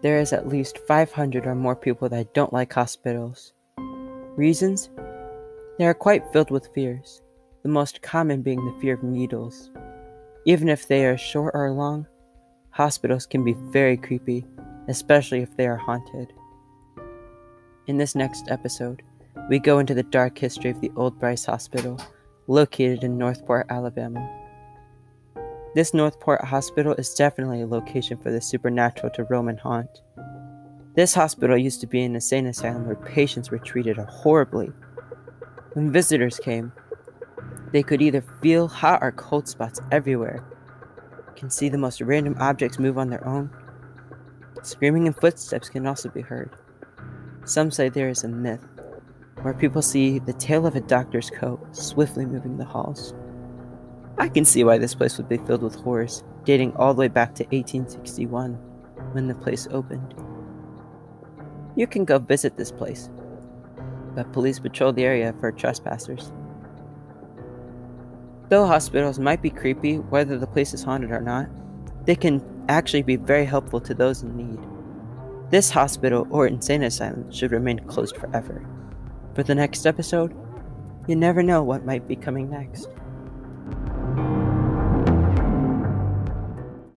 there is at least 500 or more people that don't like hospitals. Reasons? They are quite filled with fears, the most common being the fear of needles. Even if they are short or long, hospitals can be very creepy, especially if they are haunted. In this next episode, we go into the dark history of the Old Bryce Hospital, located in Northport, Alabama. This Northport Hospital is definitely a location for the supernatural to roam and haunt. This hospital used to be an insane asylum where patients were treated horribly. When visitors came, they could either feel hot or cold spots everywhere, can see the most random objects move on their own. Screaming and footsteps can also be heard. Some say there is a myth where people see the tail of a doctor's coat swiftly moving the halls. I can see why this place would be filled with horrors, dating all the way back to 1861, when the place opened. You can go visit this place, but police patrol the area for trespassers. Though hospitals might be creepy, whether the place is haunted or not, they can actually be very helpful to those in need. This hospital or insane asylum should remain closed forever. For the next episode, you never know what might be coming next.